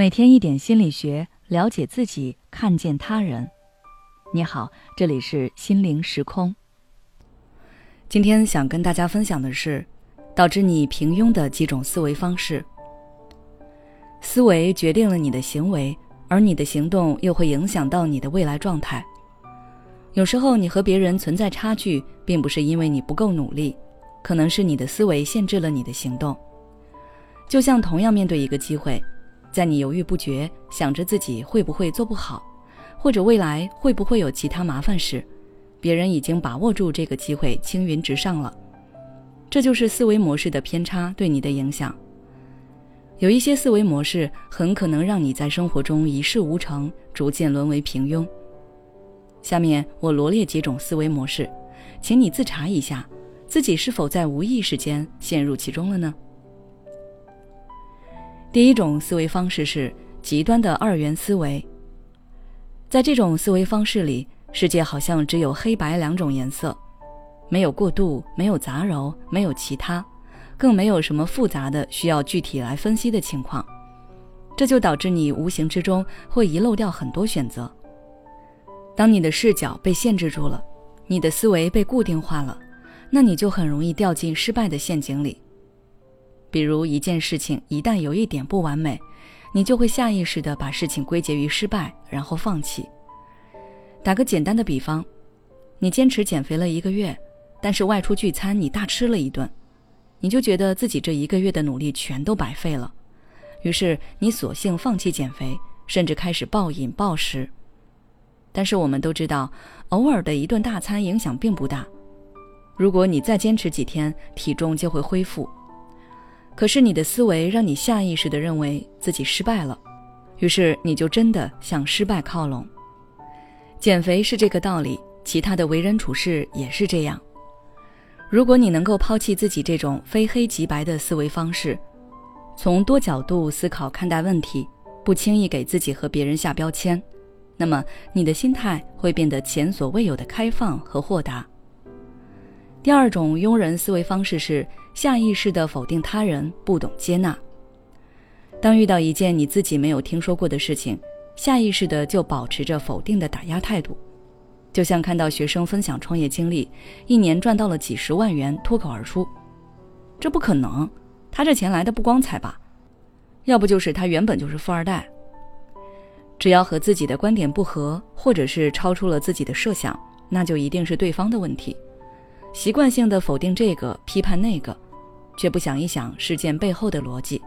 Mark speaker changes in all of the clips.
Speaker 1: 每天一点心理学，了解自己，看见他人。你好，这里是心灵时空。今天想跟大家分享的是，导致你平庸的几种思维方式。思维决定了你的行为，而你的行动又会影响到你的未来状态。有时候你和别人存在差距，并不是因为你不够努力，可能是你的思维限制了你的行动。就像同样面对一个机会。在你犹豫不决，想着自己会不会做不好，或者未来会不会有其他麻烦时，别人已经把握住这个机会，青云直上了。这就是思维模式的偏差对你的影响。有一些思维模式很可能让你在生活中一事无成，逐渐沦为平庸。下面我罗列几种思维模式，请你自查一下，自己是否在无意识间陷入其中了呢？第一种思维方式是极端的二元思维。在这种思维方式里，世界好像只有黑白两种颜色，没有过渡，没有杂糅，没有其他，更没有什么复杂的需要具体来分析的情况。这就导致你无形之中会遗漏掉很多选择。当你的视角被限制住了，你的思维被固定化了，那你就很容易掉进失败的陷阱里。比如一件事情一旦有一点不完美，你就会下意识地把事情归结于失败，然后放弃。打个简单的比方，你坚持减肥了一个月，但是外出聚餐你大吃了一顿，你就觉得自己这一个月的努力全都白费了，于是你索性放弃减肥，甚至开始暴饮暴食。但是我们都知道，偶尔的一顿大餐影响并不大，如果你再坚持几天，体重就会恢复。可是你的思维让你下意识地认为自己失败了，于是你就真的向失败靠拢。减肥是这个道理，其他的为人处事也是这样。如果你能够抛弃自己这种非黑即白的思维方式，从多角度思考看待问题，不轻易给自己和别人下标签，那么你的心态会变得前所未有的开放和豁达。第二种庸人思维方式是下意识地否定他人，不懂接纳。当遇到一件你自己没有听说过的事情，下意识的就保持着否定的打压态度。就像看到学生分享创业经历，一年赚到了几十万元，脱口而出：“这不可能，他这钱来的不光彩吧？要不就是他原本就是富二代。”只要和自己的观点不合，或者是超出了自己的设想，那就一定是对方的问题。习惯性的否定这个，批判那个，却不想一想事件背后的逻辑。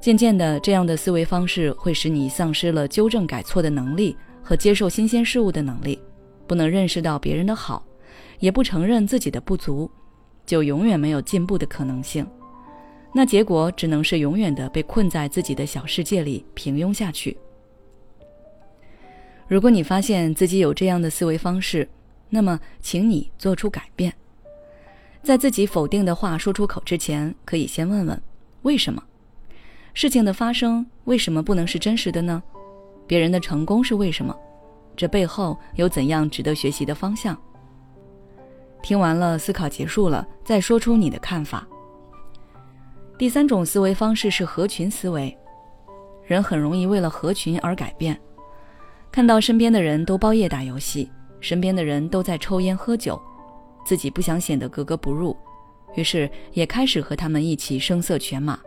Speaker 1: 渐渐的，这样的思维方式会使你丧失了纠正改错的能力和接受新鲜事物的能力，不能认识到别人的好，也不承认自己的不足，就永远没有进步的可能性。那结果只能是永远的被困在自己的小世界里，平庸下去。如果你发现自己有这样的思维方式，那么，请你做出改变。在自己否定的话说出口之前，可以先问问：为什么？事情的发生为什么不能是真实的呢？别人的成功是为什么？这背后有怎样值得学习的方向？听完了，思考结束了，再说出你的看法。第三种思维方式是合群思维，人很容易为了合群而改变。看到身边的人都包夜打游戏。身边的人都在抽烟喝酒，自己不想显得格格不入，于是也开始和他们一起声色犬马。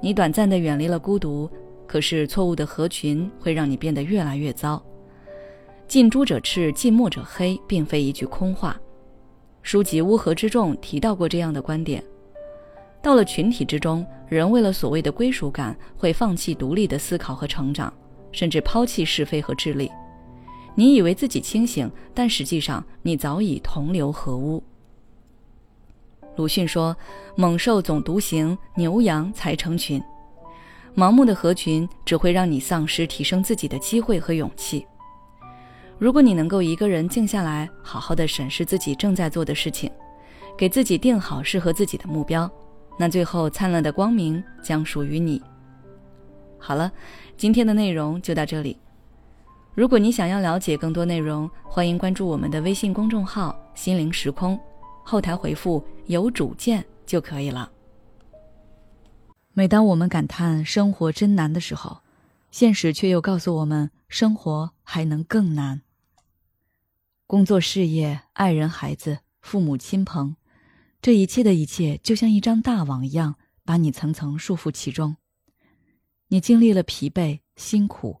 Speaker 1: 你短暂的远离了孤独，可是错误的合群会让你变得越来越糟。近朱者赤，近墨者黑，并非一句空话。书籍《乌合之众》提到过这样的观点：到了群体之中，人为了所谓的归属感，会放弃独立的思考和成长，甚至抛弃是非和智力。你以为自己清醒，但实际上你早已同流合污。鲁迅说：“猛兽总独行，牛羊才成群。盲目的合群只会让你丧失提升自己的机会和勇气。如果你能够一个人静下来，好好的审视自己正在做的事情，给自己定好适合自己的目标，那最后灿烂的光明将属于你。”好了，今天的内容就到这里。如果你想要了解更多内容，欢迎关注我们的微信公众号“心灵时空”，后台回复“有主见”就可以了。每当我们感叹生活真难的时候，现实却又告诉我们，生活还能更难。工作、事业、爱人、孩子、父母亲朋，这一切的一切，就像一张大网一样，把你层层束缚其中。你经历了疲惫、辛苦、